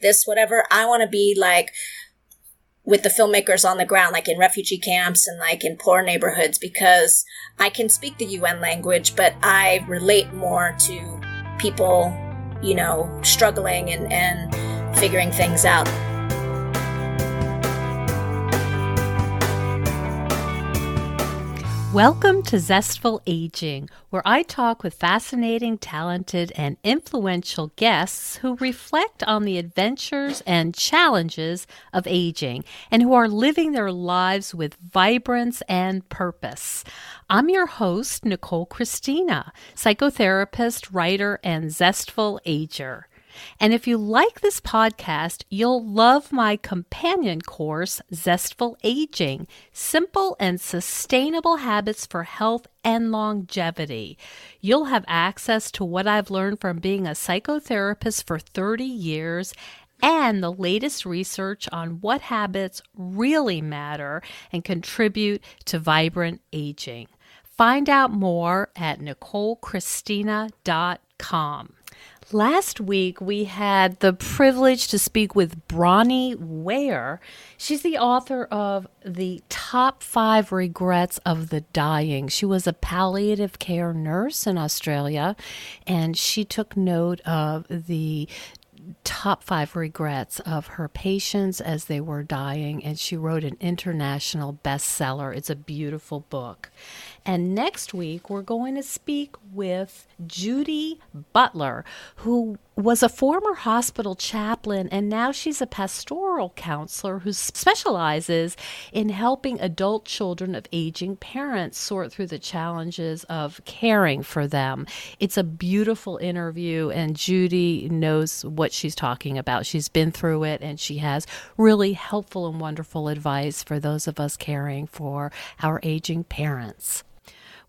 this, whatever. I want to be like with the filmmakers on the ground, like in refugee camps and like in poor neighborhoods, because I can speak the UN language, but I relate more to people, you know, struggling and, and figuring things out. Welcome to Zestful Aging, where I talk with fascinating, talented, and influential guests who reflect on the adventures and challenges of aging and who are living their lives with vibrance and purpose. I'm your host, Nicole Christina, psychotherapist, writer, and zestful ager. And if you like this podcast, you'll love my companion course, Zestful Aging Simple and Sustainable Habits for Health and Longevity. You'll have access to what I've learned from being a psychotherapist for 30 years and the latest research on what habits really matter and contribute to vibrant aging. Find out more at NicoleChristina.com. Last week, we had the privilege to speak with Bronnie Ware. She's the author of The Top Five Regrets of the Dying. She was a palliative care nurse in Australia, and she took note of the top five regrets of her patients as they were dying, and she wrote an international bestseller. It's a beautiful book. And next week, we're going to speak with Judy Butler, who was a former hospital chaplain and now she's a pastoral counselor who specializes in helping adult children of aging parents sort through the challenges of caring for them. It's a beautiful interview, and Judy knows what she's talking about. She's been through it and she has really helpful and wonderful advice for those of us caring for our aging parents.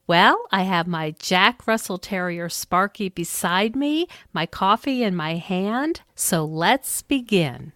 Well, I have my Jack Russell Terrier Sparky beside me, my coffee in my hand, so let's begin.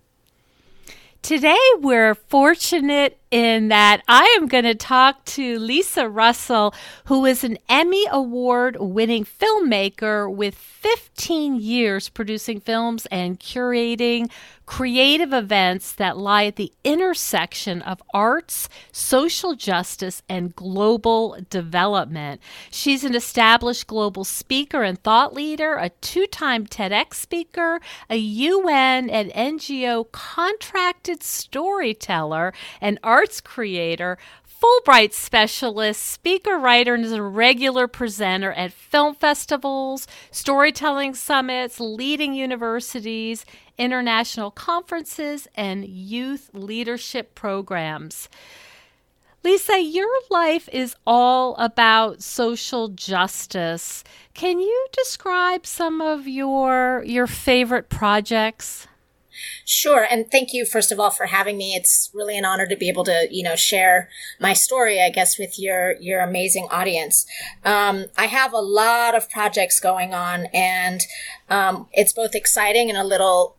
Today, we're fortunate in that I am going to talk to Lisa Russell, who is an Emmy Award winning filmmaker with 15 years producing films and curating creative events that lie at the intersection of arts, social justice, and global development. She's an established global speaker and thought leader, a two time TEDx speaker, a UN and NGO contracted storyteller, and arts creator, Fulbright specialist, speaker, writer, and is a regular presenter at film festivals, storytelling summits, leading universities, international conferences, and youth leadership programs. Lisa, your life is all about social justice. Can you describe some of your your favorite projects? Sure. And thank you, first of all, for having me. It's really an honor to be able to, you know, share my story, I guess, with your, your amazing audience. Um, I have a lot of projects going on and, um, it's both exciting and a little,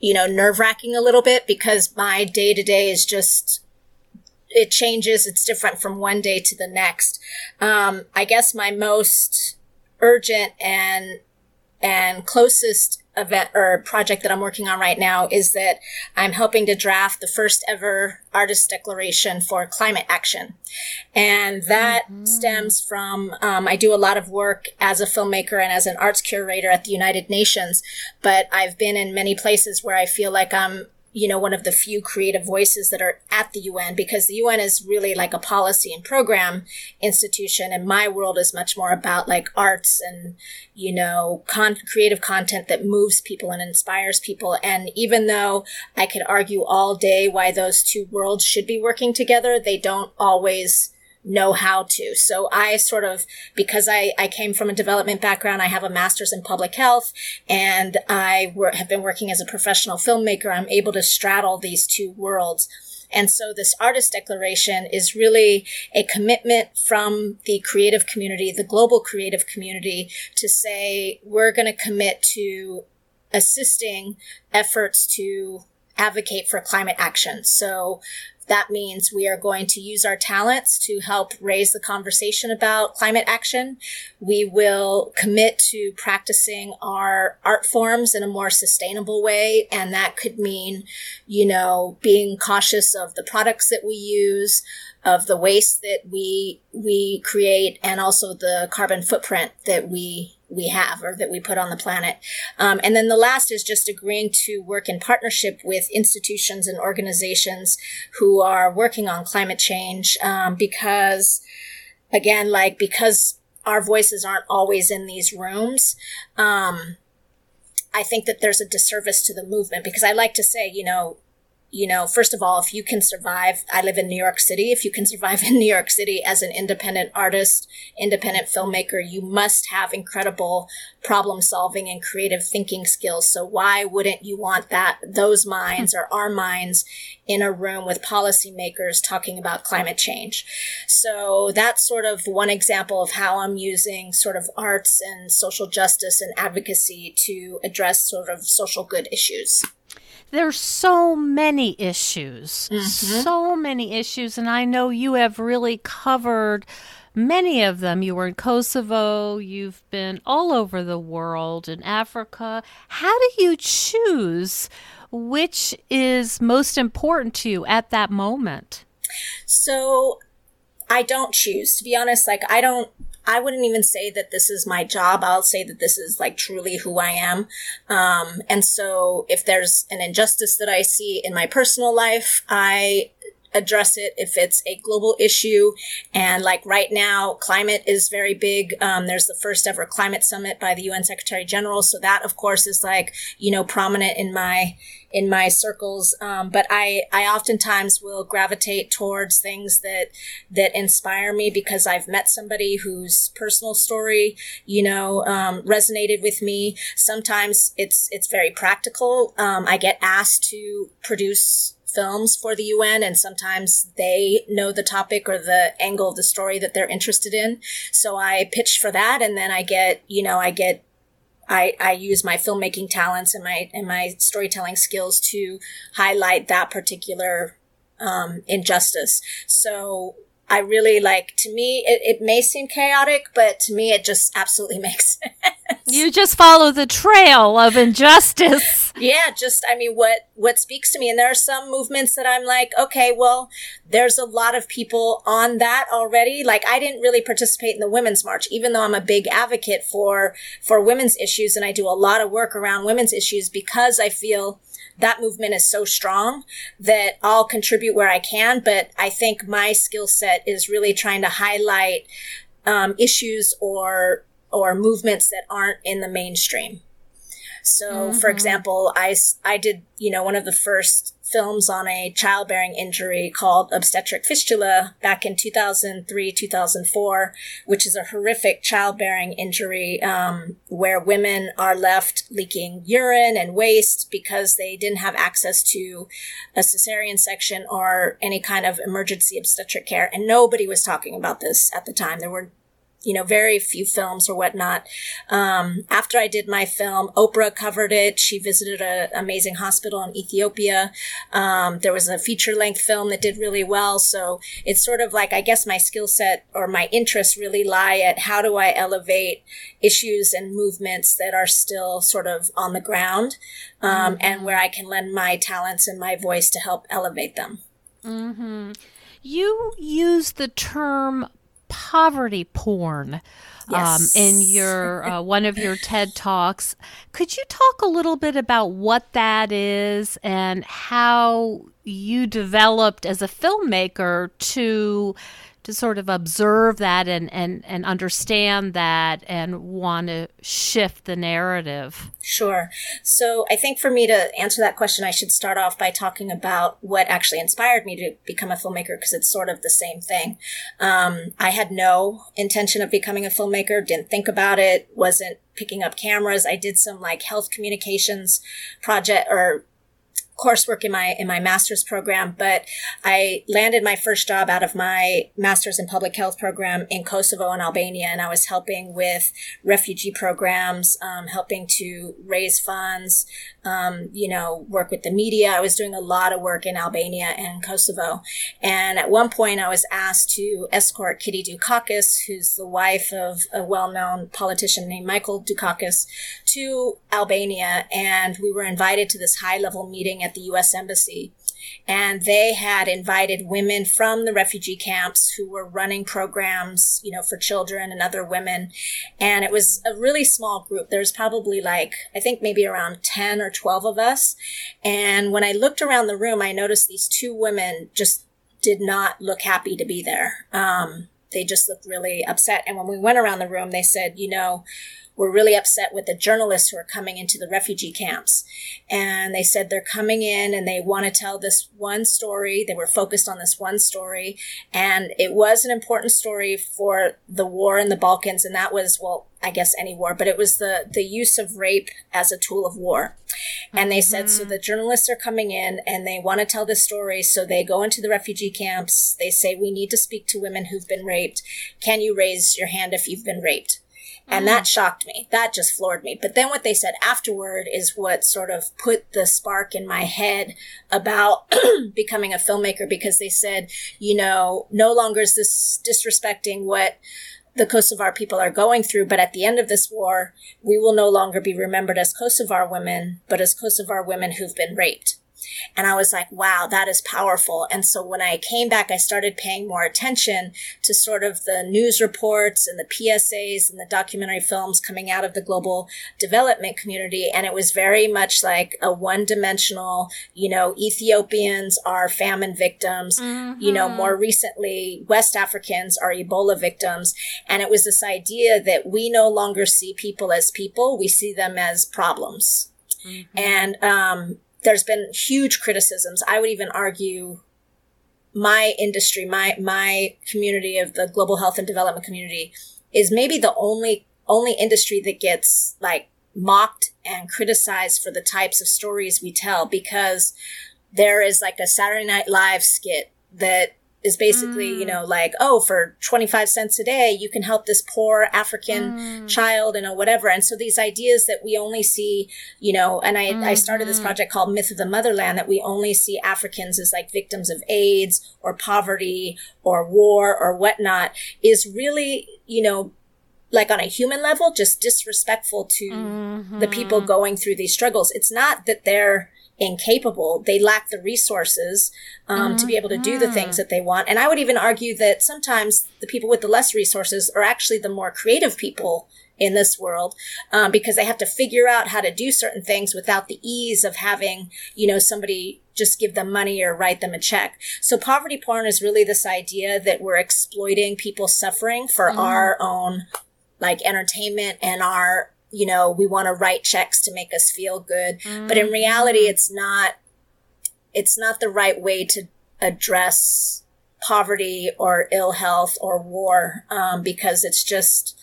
you know, nerve wracking a little bit because my day to day is just, it changes. It's different from one day to the next. Um, I guess my most urgent and, and closest event or project that I'm working on right now is that I'm helping to draft the first ever artist declaration for climate action. And that mm-hmm. stems from, um, I do a lot of work as a filmmaker and as an arts curator at the United Nations, but I've been in many places where I feel like I'm you know, one of the few creative voices that are at the UN because the UN is really like a policy and program institution. And my world is much more about like arts and, you know, con- creative content that moves people and inspires people. And even though I could argue all day why those two worlds should be working together, they don't always know how to. So I sort of, because I, I came from a development background, I have a master's in public health and I wor- have been working as a professional filmmaker. I'm able to straddle these two worlds. And so this artist declaration is really a commitment from the creative community, the global creative community to say, we're going to commit to assisting efforts to advocate for climate action. So that means we are going to use our talents to help raise the conversation about climate action. We will commit to practicing our art forms in a more sustainable way. And that could mean, you know, being cautious of the products that we use, of the waste that we, we create, and also the carbon footprint that we we have or that we put on the planet. Um, and then the last is just agreeing to work in partnership with institutions and organizations who are working on climate change um, because, again, like because our voices aren't always in these rooms. Um, I think that there's a disservice to the movement because I like to say, you know, you know, first of all, if you can survive, I live in New York City. If you can survive in New York City as an independent artist, independent filmmaker, you must have incredible problem solving and creative thinking skills. So why wouldn't you want that, those minds or our minds in a room with policymakers talking about climate change? So that's sort of one example of how I'm using sort of arts and social justice and advocacy to address sort of social good issues there's so many issues, mm-hmm. so many issues, and I know you have really covered many of them. You were in Kosovo, you've been all over the world, in Africa. How do you choose which is most important to you at that moment? So I don't choose, to be honest. Like, I don't I wouldn't even say that this is my job. I'll say that this is like truly who I am. Um, and so if there's an injustice that I see in my personal life, I address it if it's a global issue. And like right now, climate is very big. Um, there's the first ever climate summit by the UN Secretary General. So that, of course, is like, you know, prominent in my, in my circles. Um, but I, I oftentimes will gravitate towards things that, that inspire me because I've met somebody whose personal story, you know, um, resonated with me. Sometimes it's, it's very practical. Um, I get asked to produce films for the UN and sometimes they know the topic or the angle of the story that they're interested in. So I pitch for that and then I get, you know, I get I, I use my filmmaking talents and my and my storytelling skills to highlight that particular um, injustice. So I really like, to me, it, it may seem chaotic, but to me, it just absolutely makes sense. You just follow the trail of injustice. yeah, just, I mean, what, what speaks to me. And there are some movements that I'm like, okay, well, there's a lot of people on that already. Like, I didn't really participate in the Women's March, even though I'm a big advocate for, for women's issues. And I do a lot of work around women's issues because I feel that movement is so strong that I'll contribute where I can. But I think my skill set is really trying to highlight um, issues or or movements that aren't in the mainstream. So, mm-hmm. for example, I, I did, you know, one of the first films on a childbearing injury called obstetric fistula back in 2003, 2004, which is a horrific childbearing injury um, where women are left leaking urine and waste because they didn't have access to a cesarean section or any kind of emergency obstetric care. And nobody was talking about this at the time. There were you know, very few films or whatnot. Um, after I did my film, Oprah covered it. She visited an amazing hospital in Ethiopia. Um, there was a feature length film that did really well. So it's sort of like, I guess my skill set or my interests really lie at how do I elevate issues and movements that are still sort of on the ground, um, mm-hmm. and where I can lend my talents and my voice to help elevate them. Mm-hmm. You use the term poverty porn. Yes. Um, in your uh, one of your TED talks, could you talk a little bit about what that is and how you developed as a filmmaker to to sort of observe that and, and, and understand that and want to shift the narrative? Sure. So I think for me to answer that question, I should start off by talking about what actually inspired me to become a filmmaker because it's sort of the same thing. Um, I had no intention of becoming a filmmaker, didn't think about it, wasn't picking up cameras. I did some like health communications project or coursework in my in my master's program, but I landed my first job out of my master's in public health program in Kosovo and Albania, and I was helping with refugee programs, um, helping to raise funds, um, you know, work with the media. I was doing a lot of work in Albania and Kosovo. And at one point, I was asked to escort Kitty Dukakis, who's the wife of a well known politician named Michael Dukakis, to Albania. And we were invited to this high level meeting at the U.S. Embassy and they had invited women from the refugee camps who were running programs, you know, for children and other women. And it was a really small group. There's probably like, I think maybe around 10 or 12 of us. And when I looked around the room, I noticed these two women just did not look happy to be there. Um, they just looked really upset. And when we went around the room, they said, you know, were really upset with the journalists who are coming into the refugee camps. And they said they're coming in and they want to tell this one story. They were focused on this one story. And it was an important story for the war in the Balkans. And that was, well, I guess any war, but it was the, the use of rape as a tool of war. And they said, so mm-hmm. the journalists are coming in and they want to tell this story. So they go into the refugee camps. They say, we need to speak to women who've been raped. Can you raise your hand if you've been raped? And that mm. shocked me. That just floored me. But then what they said afterward is what sort of put the spark in my head about becoming a filmmaker because they said, you know, no longer is this disrespecting what the Kosovar people are going through, but at the end of this war, we will no longer be remembered as Kosovar women, but as Kosovar women who've been raped. And I was like, wow, that is powerful. And so when I came back, I started paying more attention to sort of the news reports and the PSAs and the documentary films coming out of the global development community. And it was very much like a one dimensional, you know, Ethiopians are famine victims. Mm-hmm. You know, mm-hmm. more recently, West Africans are Ebola victims. And it was this idea that we no longer see people as people. We see them as problems. Mm-hmm. And um, there's been huge criticisms. I would even argue my industry, my my community of the global health and development community is maybe the only only industry that gets like mocked and criticized for the types of stories we tell because there is like a Saturday Night Live skit that is basically, mm. you know, like, oh, for 25 cents a day, you can help this poor African mm. child and whatever. And so these ideas that we only see, you know, and I, mm-hmm. I started this mm-hmm. project called Myth of the Motherland that we only see Africans as like victims of AIDS or poverty or war or whatnot is really, you know, like on a human level, just disrespectful to mm-hmm. the people going through these struggles. It's not that they're, incapable. They lack the resources um, mm-hmm. to be able to do the things mm-hmm. that they want. And I would even argue that sometimes the people with the less resources are actually the more creative people in this world um, because they have to figure out how to do certain things without the ease of having, you know, somebody just give them money or write them a check. So poverty porn is really this idea that we're exploiting people's suffering for mm. our own like entertainment and our you know, we want to write checks to make us feel good. Mm-hmm. But in reality, mm. it's not, it's not the right way to address poverty or ill health or war, um, because it's just,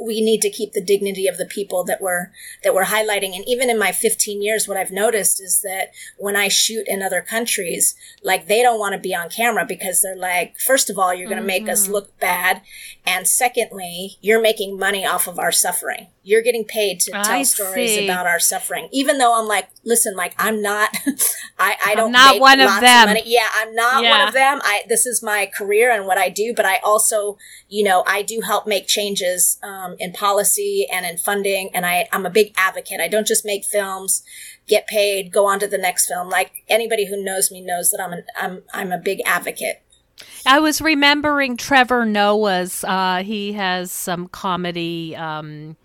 we need to keep the dignity of the people that we're that we're highlighting and even in my 15 years what i've noticed is that when i shoot in other countries like they don't want to be on camera because they're like first of all you're going to mm-hmm. make us mm-hmm. look bad and secondly you're making money off of our suffering you're getting paid to tell I stories see. about our suffering even though i'm like listen like i'm not i i don't I'm not one of them of yeah i'm not yeah. one of them i this is my career and what i do but i also you know i do help make changes um, in policy and in funding. And I, I'm a big advocate. I don't just make films, get paid, go on to the next film. Like anybody who knows me knows that I'm an, I'm I'm a big advocate. I was remembering Trevor Noah's. Uh, he has some comedy. Um,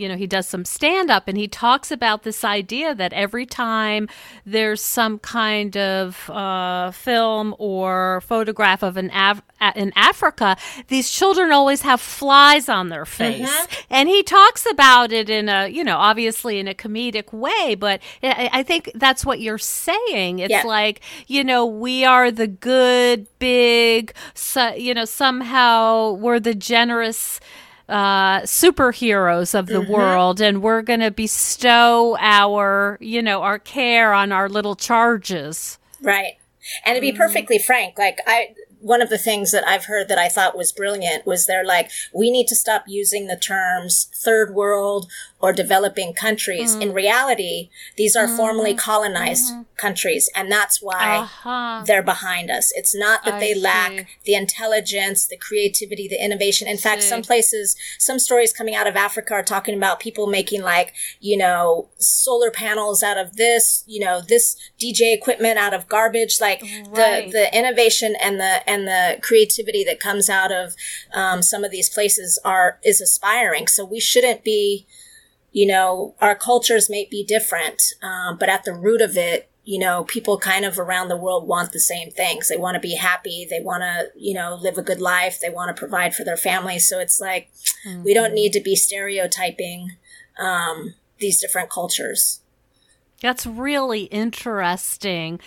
you know, he does some stand up and he talks about this idea that every time there's some kind of uh, film or photograph of an Af- in Africa, these children always have flies on their face. Mm-hmm. And he talks about it in a, you know, obviously in a comedic way, but I think that's what you're saying. It's yeah. like, you know, we are the good, big, so, you know, somehow we're the generous uh, superheroes of the mm-hmm. world, and we're going to bestow our, you know, our care on our little charges. Right. And to be mm-hmm. perfectly frank, like I, one of the things that I've heard that I thought was brilliant was they're like, we need to stop using the terms third world or developing countries. Mm. In reality, these are mm. formerly colonized mm-hmm. countries, and that's why uh-huh. they're behind us. It's not that I they see. lack the intelligence, the creativity, the innovation. In fact, some places, some stories coming out of Africa are talking about people making like, you know, solar panels out of this, you know, this DJ equipment out of garbage. Like right. the, the innovation and the, and the creativity that comes out of, um, some of these places are, is aspiring. So we shouldn't be, you know, our cultures may be different, um, but at the root of it, you know, people kind of around the world want the same things. They want to be happy. They want to, you know, live a good life. They want to provide for their families. So it's like, mm-hmm. we don't mm-hmm. need to be stereotyping, um, these different cultures. That's really interesting.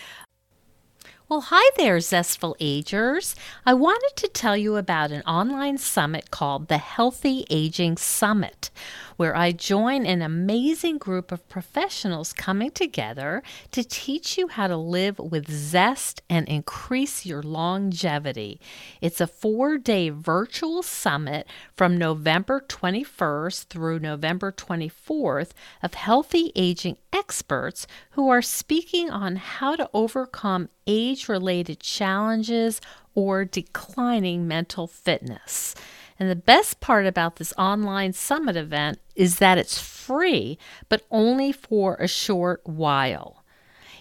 Well, hi there, Zestful Agers. I wanted to tell you about an online summit called the Healthy Aging Summit where I join an amazing group of professionals coming together to teach you how to live with zest and increase your longevity. It's a four day virtual summit from November 21st through November 24th of healthy aging experts who are speaking on how to overcome age related challenges or declining mental fitness. And the best part about this online summit event is that it's free, but only for a short while.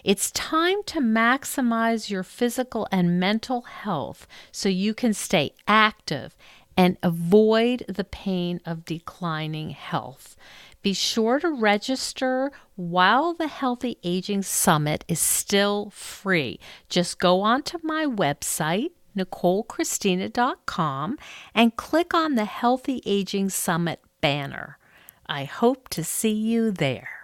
It's time to maximize your physical and mental health so you can stay active and avoid the pain of declining health. Be sure to register while the Healthy Aging Summit is still free. Just go onto my website, NicoleChristina.com and click on the Healthy Aging Summit banner. I hope to see you there.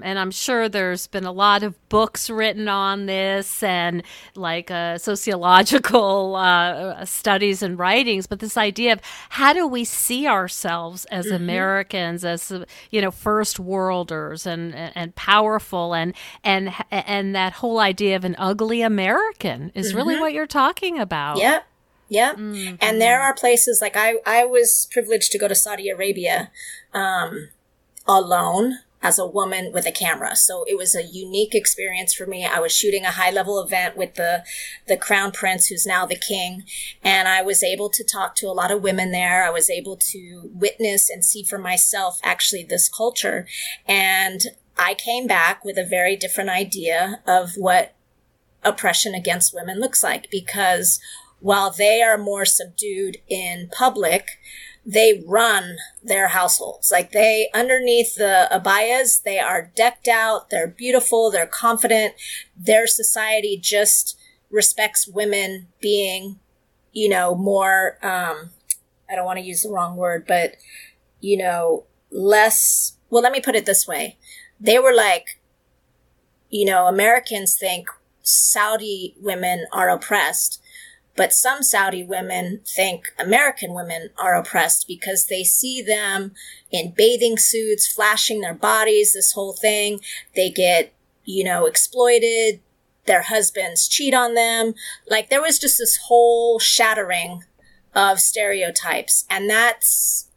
And I'm sure there's been a lot of books written on this and like uh, sociological uh, studies and writings. But this idea of how do we see ourselves as mm-hmm. Americans, as you know, first worlders and and powerful, and and and that whole idea of an ugly American is mm-hmm. really what you're talking about. Yep. Yep. Mm-hmm. And there are places like I, I was privileged to go to Saudi Arabia um, alone as a woman with a camera. So it was a unique experience for me. I was shooting a high level event with the, the crown prince, who's now the king. And I was able to talk to a lot of women there. I was able to witness and see for myself actually this culture. And I came back with a very different idea of what oppression against women looks like because while they are more subdued in public, they run their households. Like they, underneath the abayas, they are decked out, they're beautiful, they're confident. Their society just respects women being, you know, more, um, I don't want to use the wrong word, but, you know, less, well, let me put it this way. They were like, you know, Americans think Saudi women are oppressed but some Saudi women think American women are oppressed because they see them in bathing suits, flashing their bodies, this whole thing. They get, you know, exploited. Their husbands cheat on them. Like there was just this whole shattering of stereotypes. And that's,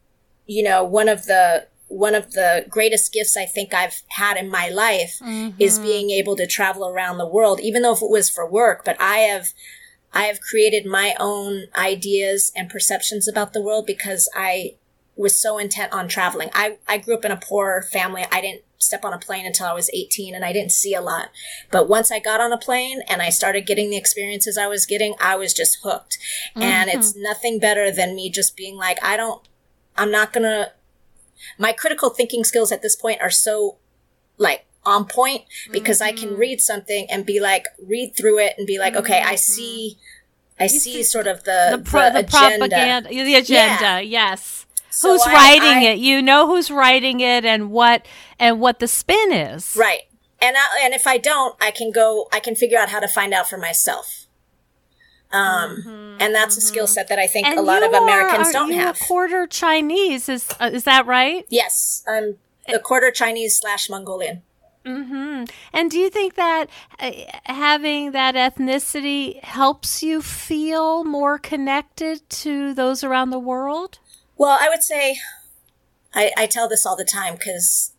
you know, one of the, one of the greatest gifts I think I've had in my life mm-hmm. is being able to travel around the world, even though if it was for work, but I have, I have created my own ideas and perceptions about the world because I was so intent on traveling. I, I grew up in a poor family. I didn't step on a plane until I was 18 and I didn't see a lot. But once I got on a plane and I started getting the experiences I was getting, I was just hooked. Mm-hmm. And it's nothing better than me just being like, I don't, I'm not gonna, my critical thinking skills at this point are so like on point because mm-hmm. I can mm-hmm. read something and be like, read through it and be like, mm-hmm. okay, I mm-hmm. see, I see, see, sort of the, the, pro- the, the propaganda, the agenda. Yeah. Yes. So who's I, writing I, it? You know who's writing it and what, and what the spin is. Right. And I, and if I don't, I can go, I can figure out how to find out for myself. Um, mm-hmm, and that's mm-hmm. a skill set that I think and a lot of Americans are, don't you have. A quarter Chinese is uh, is that right? Yes, I'm a quarter Chinese slash Mongolian. Mm-hmm. And do you think that uh, having that ethnicity helps you feel more connected to those around the world? Well, I would say I, I tell this all the time because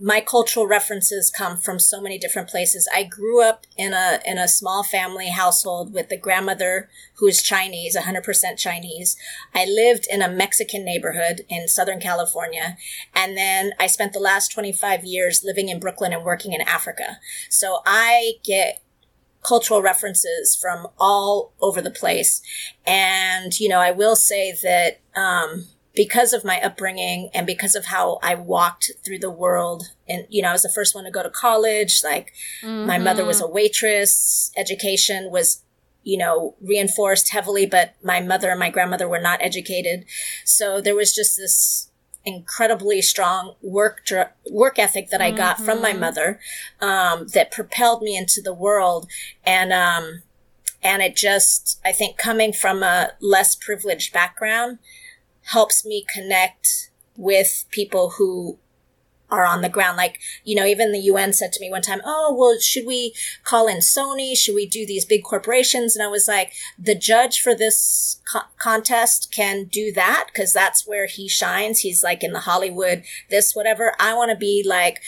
my cultural references come from so many different places. I grew up in a in a small family household with a grandmother who is Chinese, 100% Chinese. I lived in a Mexican neighborhood in Southern California, and then I spent the last 25 years living in Brooklyn and working in Africa. So I get cultural references from all over the place. And, you know, I will say that um, because of my upbringing and because of how I walked through the world. And, you know, I was the first one to go to college. Like mm-hmm. my mother was a waitress. Education was, you know, reinforced heavily, but my mother and my grandmother were not educated. So there was just this incredibly strong work work ethic that I got mm-hmm. from my mm-hmm. mother um, that propelled me into the world and um, and it just I think coming from a less privileged background helps me connect with people who are on the ground. Like, you know, even the UN said to me one time, Oh, well, should we call in Sony? Should we do these big corporations? And I was like, the judge for this co- contest can do that because that's where he shines. He's like in the Hollywood, this, whatever. I want to be like,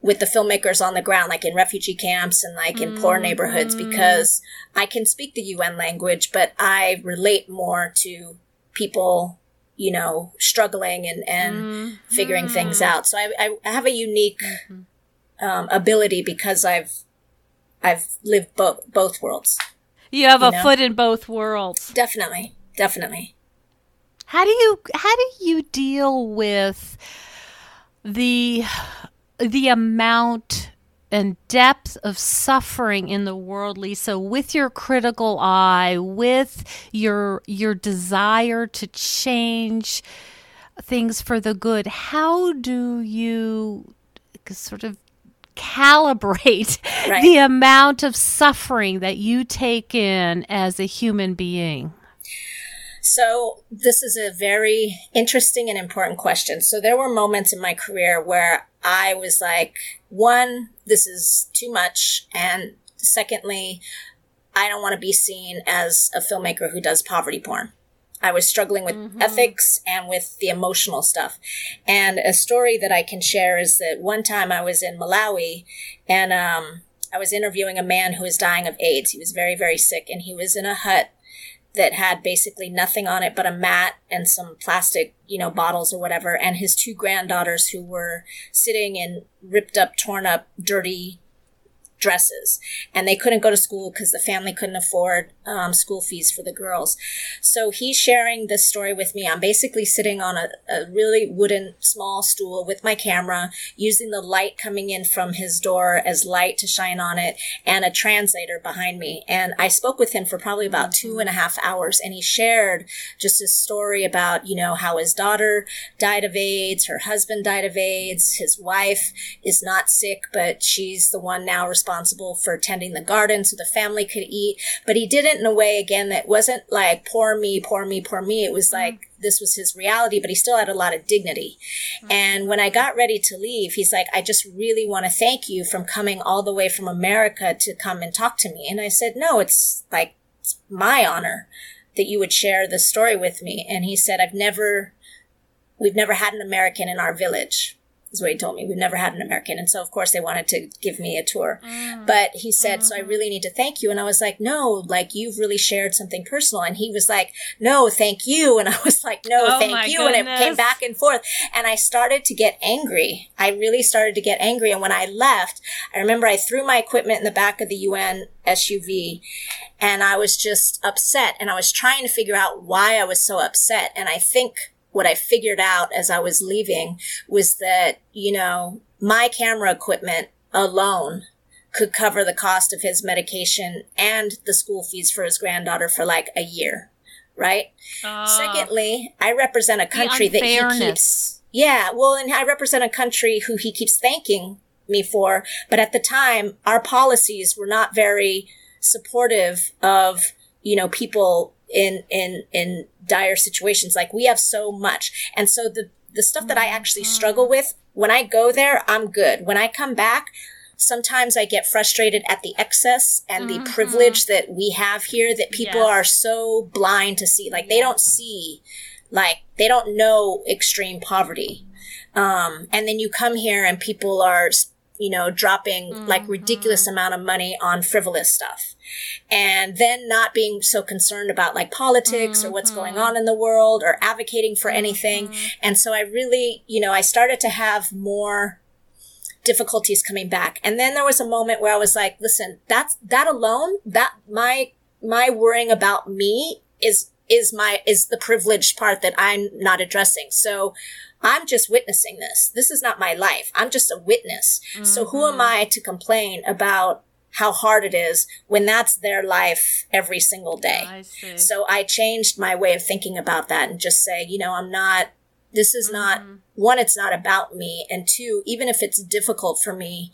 with the filmmakers on the ground, like in refugee camps and like in mm-hmm. poor neighborhoods, because I can speak the UN language, but I relate more to people you know struggling and and mm-hmm. figuring things out so i i have a unique mm-hmm. um, ability because i've i've lived both both worlds you have you a know? foot in both worlds definitely definitely how do you how do you deal with the the amount and depth of suffering in the world lisa with your critical eye with your your desire to change things for the good how do you sort of calibrate right. the amount of suffering that you take in as a human being so this is a very interesting and important question. So there were moments in my career where I was like, one, this is too much. And secondly, I don't want to be seen as a filmmaker who does poverty porn. I was struggling with mm-hmm. ethics and with the emotional stuff. And a story that I can share is that one time I was in Malawi and um, I was interviewing a man who was dying of AIDS. He was very, very sick and he was in a hut that had basically nothing on it but a mat and some plastic, you know, bottles or whatever, and his two granddaughters who were sitting in ripped up, torn up, dirty dresses. And they couldn't go to school because the family couldn't afford um, school fees for the girls. So he's sharing this story with me. I'm basically sitting on a, a really wooden small stool with my camera using the light coming in from his door as light to shine on it and a translator behind me. And i spoke with him for probably about mm-hmm. two and a half hours and he shared just a story about you know how his daughter died of aids her husband died of aids his wife is not sick but she's the one now responsible responsible for tending the garden so the family could eat. But he did it in a way, again, that wasn't like poor me, poor me, poor me. It was mm-hmm. like this was his reality, but he still had a lot of dignity. Mm-hmm. And when I got ready to leave, he's like, I just really want to thank you from coming all the way from America to come and talk to me. And I said, no, it's like, it's my honor that you would share this story with me. And he said, I've never, we've never had an American in our village is what he told me. We've never had an American. And so, of course, they wanted to give me a tour. Mm. But he said, mm-hmm. So I mm-hmm. really need to thank you. And I was like, No, like you've really shared something personal. And he was like, No, thank you. And I was like, No, oh thank you. Goodness. And it came back and forth. And I started to get angry. I really started to get angry. And when I left, I remember I threw my equipment in the back of the UN SUV and I was just upset. And I was trying to figure out why I was so upset. And I think what I figured out as I was leaving was that, you know, my camera equipment alone could cover the cost of his medication and the school fees for his granddaughter for like a year. Right. Uh, Secondly, I represent a country that he keeps. Yeah. Well, and I represent a country who he keeps thanking me for. But at the time, our policies were not very supportive of, you know, people in in in dire situations like we have so much and so the the stuff that i actually mm-hmm. struggle with when i go there i'm good when i come back sometimes i get frustrated at the excess and mm-hmm. the privilege that we have here that people yes. are so blind to see like yes. they don't see Like they don't know extreme poverty. Um, and then you come here and people are, you know, dropping mm-hmm. like ridiculous amount of money on frivolous stuff. And then not being so concerned about like politics mm-hmm. or what's going mm-hmm. on in the world or advocating for anything. Mm-hmm. And so I really, you know, I started to have more difficulties coming back. And then there was a moment where I was like, listen, that's, that alone, that my, my worrying about me is, is my, is the privileged part that I'm not addressing. So I'm just witnessing this. This is not my life. I'm just a witness. Mm-hmm. So who am mm-hmm. I to complain about how hard it is when that's their life every single day? I so I changed my way of thinking about that and just say, you know, I'm not, this is mm-hmm. not, one, it's not about me. And two, even if it's difficult for me,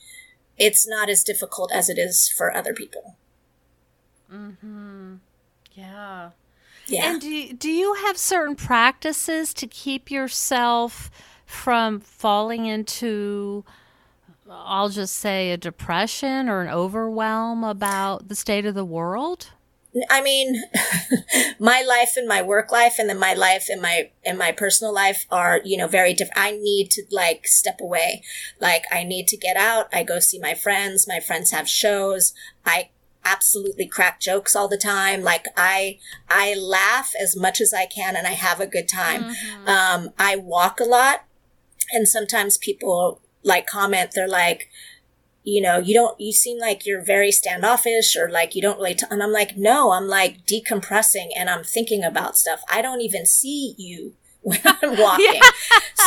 it's not as difficult as it is for other people. Hmm. Yeah. Yeah. And do do you have certain practices to keep yourself from falling into I'll just say a depression or an overwhelm about the state of the world? I mean, my life and my work life and then my life and my and my personal life are, you know, very different. I need to like step away. Like I need to get out. I go see my friends. My friends have shows. I absolutely crack jokes all the time. Like I, I laugh as much as I can and I have a good time. Mm-hmm. Um, I walk a lot and sometimes people like comment, they're like, you know, you don't, you seem like you're very standoffish or like you don't really, t-. and I'm like, no, I'm like decompressing and I'm thinking about stuff. I don't even see you when I'm walking. Yeah.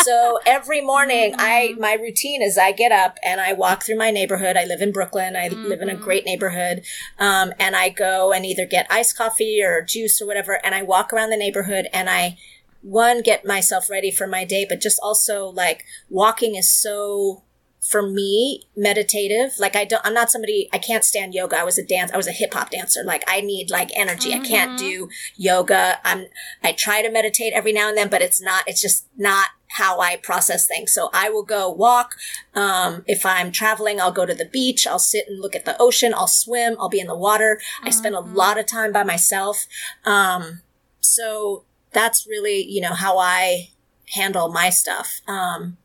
So every morning, mm-hmm. I my routine is I get up and I walk through my neighborhood. I live in Brooklyn. I mm-hmm. live in a mm-hmm. great neighborhood, um, and I go and either get iced coffee or juice or whatever, and I walk around the neighborhood and I one get myself ready for my day, but just also like walking is so for me meditative. Like i don't i'm not somebody i can't stand yoga. I was a dance i was a hip hop dancer. Like i need like energy. Mm-hmm. i can't mm-hmm. do yoga. I'm i try to meditate every now and then but it's not it's just not how i process things. So i will go walk. Um, if i'm traveling i'll go to the beach. I'll sit and look at the ocean. I'll swim. I'll be in the water. Mm-hmm. i spend a mm-hmm. lot of time by myself. Um, so that's really you know how i handle my stuff um,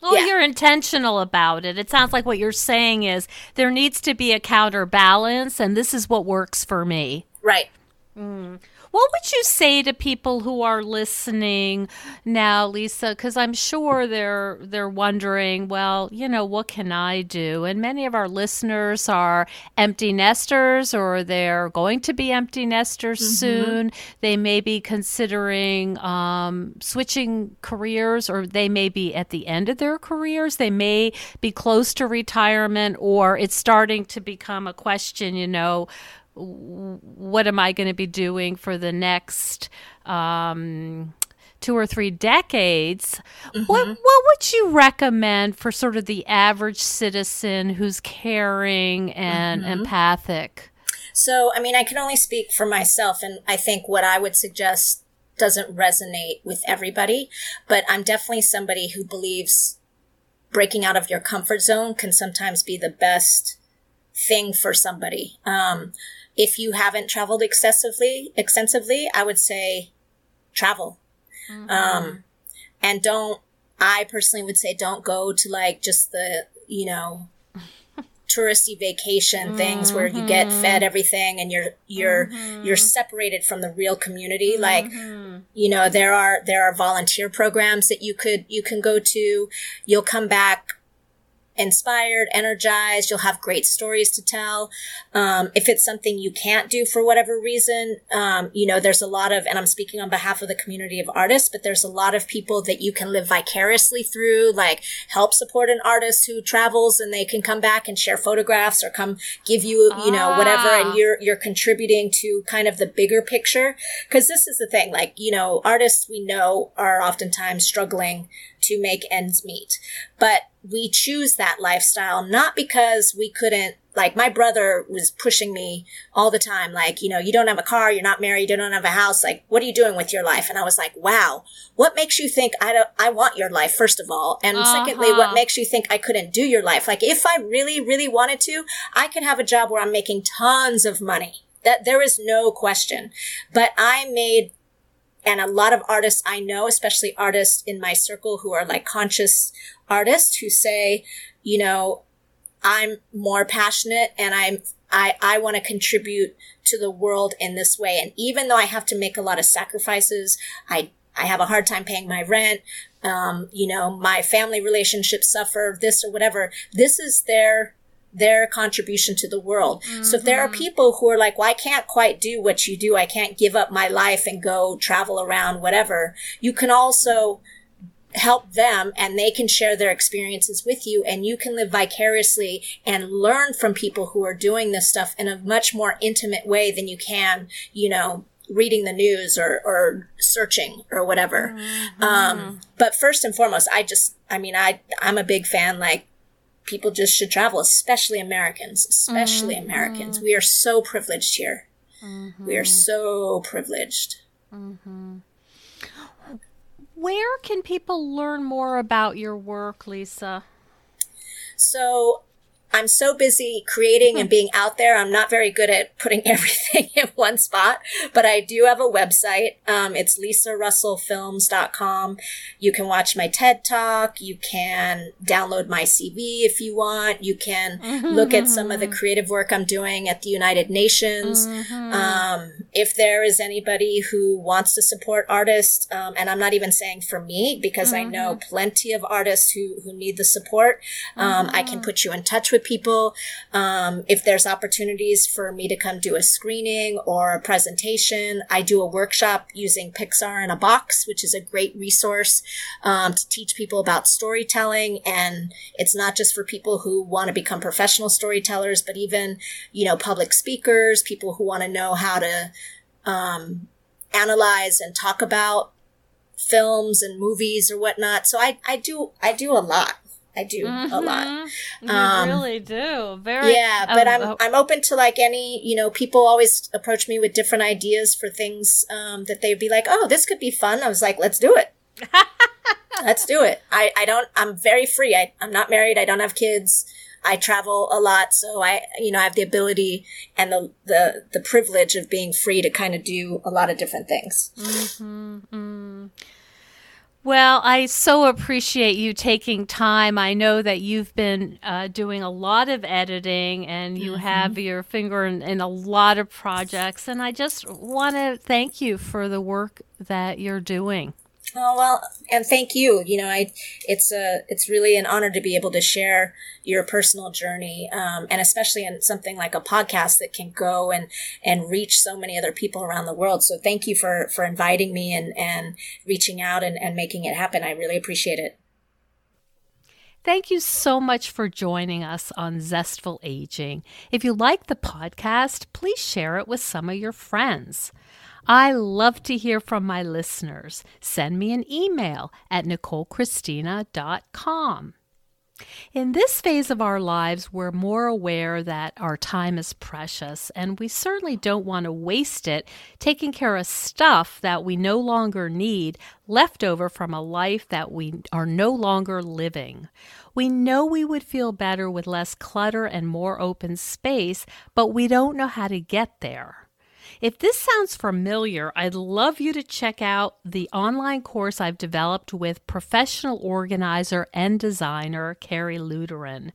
well, yeah. you're intentional about it. It sounds like what you're saying is there needs to be a counterbalance, and this is what works for me. Right. Mm. What would you say to people who are listening now, Lisa? Because I'm sure they're they're wondering, well, you know, what can I do? And many of our listeners are empty nesters, or they're going to be empty nesters mm-hmm. soon. They may be considering um, switching careers, or they may be at the end of their careers. They may be close to retirement, or it's starting to become a question. You know what am I going to be doing for the next um, two or three decades? Mm-hmm. What what would you recommend for sort of the average citizen who's caring and mm-hmm. empathic? So, I mean, I can only speak for myself, and I think what I would suggest doesn't resonate with everybody, but I'm definitely somebody who believes breaking out of your comfort zone can sometimes be the best thing for somebody. Um, if you haven't traveled excessively, extensively, I would say travel. Mm-hmm. Um, and don't, I personally would say don't go to like just the, you know, touristy vacation things mm-hmm. where you get mm-hmm. fed everything and you're you're mm-hmm. you're separated from the real community like mm-hmm. you know there are there are volunteer programs that you could you can go to you'll come back inspired, energized. You'll have great stories to tell. Um, if it's something you can't do for whatever reason, um, you know, there's a lot of, and I'm speaking on behalf of the community of artists, but there's a lot of people that you can live vicariously through, like help support an artist who travels and they can come back and share photographs or come give you, you know, whatever. And ah. you're, you're contributing to kind of the bigger picture. Cause this is the thing, like, you know, artists we know are oftentimes struggling to make ends meet. But we choose that lifestyle not because we couldn't like my brother was pushing me all the time like you know you don't have a car you're not married you don't have a house like what are you doing with your life? And i was like wow what makes you think i don't i want your life first of all? And uh-huh. secondly what makes you think i couldn't do your life? Like if i really really wanted to i could have a job where i'm making tons of money. That there is no question. But i made and a lot of artists I know, especially artists in my circle who are like conscious artists who say, you know, I'm more passionate and I'm I, I want to contribute to the world in this way. And even though I have to make a lot of sacrifices, I, I have a hard time paying my rent. Um, you know, my family relationships suffer this or whatever. This is their, their contribution to the world. Mm-hmm. So if there are mm-hmm. people who are like, well, I can't quite do what you do. I can't give up my life and go travel around, whatever. You can also, help them and they can share their experiences with you and you can live vicariously and learn from people who are doing this stuff in a much more intimate way than you can, you know, reading the news or, or searching or whatever. Mm-hmm. Um, but first and foremost, I just, I mean, I, I'm a big fan, like, people just should travel, especially Americans, especially mm-hmm. Americans. We are so privileged here. Mm-hmm. We are so privileged. Mm-hmm. Where can people learn more about your work, Lisa? So I'm so busy creating and being out there. I'm not very good at putting everything in one spot, but I do have a website. Um, it's lisarussellfilms.com. You can watch my TED talk. You can download my CV if you want. You can mm-hmm. look at some of the creative work I'm doing at the United Nations. Mm-hmm. Um, if there is anybody who wants to support artists, um, and I'm not even saying for me because mm-hmm. I know mm-hmm. plenty of artists who, who need the support, um, I can mm-hmm. put you in touch with with people. Um, if there's opportunities for me to come do a screening or a presentation, I do a workshop using Pixar in a Box, which is a great resource um, to teach people about storytelling. And it's not just for people who want to become professional storytellers, but even, you know, public speakers, people who want to know how to um, analyze and talk about films and movies or whatnot. So I, I do I do a lot. I do mm-hmm. a lot. You um, really do. Very. Yeah, but um, I'm oh. I'm open to like any. You know, people always approach me with different ideas for things um, that they'd be like, "Oh, this could be fun." I was like, "Let's do it." Let's do it. I, I don't, I'm very free. I, I'm not married. I don't have kids. I travel a lot. So I, you know, I have the ability and the, the, the privilege of being free to kind of do a lot of different things. Mm-hmm. Mm. Well, I so appreciate you taking time. I know that you've been uh, doing a lot of editing and you mm-hmm. have your finger in, in, a lot of projects. And I just want to thank you for the work that you're doing. Oh well, and thank you. You know, I it's a it's really an honor to be able to share your personal journey, um, and especially in something like a podcast that can go and and reach so many other people around the world. So thank you for for inviting me and and reaching out and and making it happen. I really appreciate it. Thank you so much for joining us on Zestful Aging. If you like the podcast, please share it with some of your friends. I love to hear from my listeners. Send me an email at nicolechristina.com. In this phase of our lives, we're more aware that our time is precious, and we certainly don't want to waste it taking care of stuff that we no longer need, left over from a life that we are no longer living. We know we would feel better with less clutter and more open space, but we don't know how to get there. If this sounds familiar, I'd love you to check out the online course I've developed with professional organizer and designer Carrie Luderin.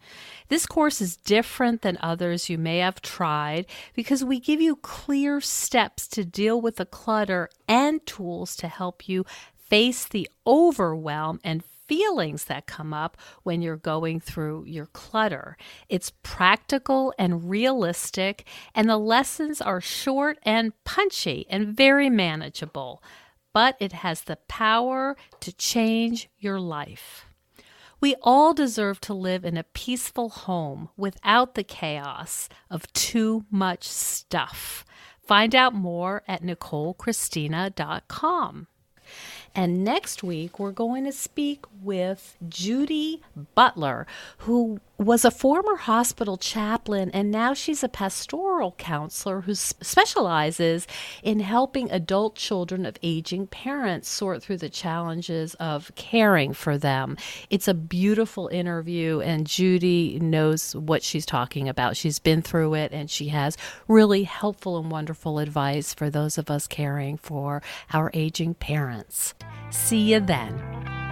This course is different than others you may have tried because we give you clear steps to deal with the clutter and tools to help you face the overwhelm and feelings that come up when you're going through your clutter. It's practical and realistic, and the lessons are short and punchy and very manageable, but it has the power to change your life. We all deserve to live in a peaceful home without the chaos of too much stuff. Find out more at NicoleChristina.com. And next week, we're going to speak with Judy Butler, who was a former hospital chaplain and now she's a pastoral counselor who specializes in helping adult children of aging parents sort through the challenges of caring for them. It's a beautiful interview, and Judy knows what she's talking about. She's been through it and she has really helpful and wonderful advice for those of us caring for our aging parents. See you then.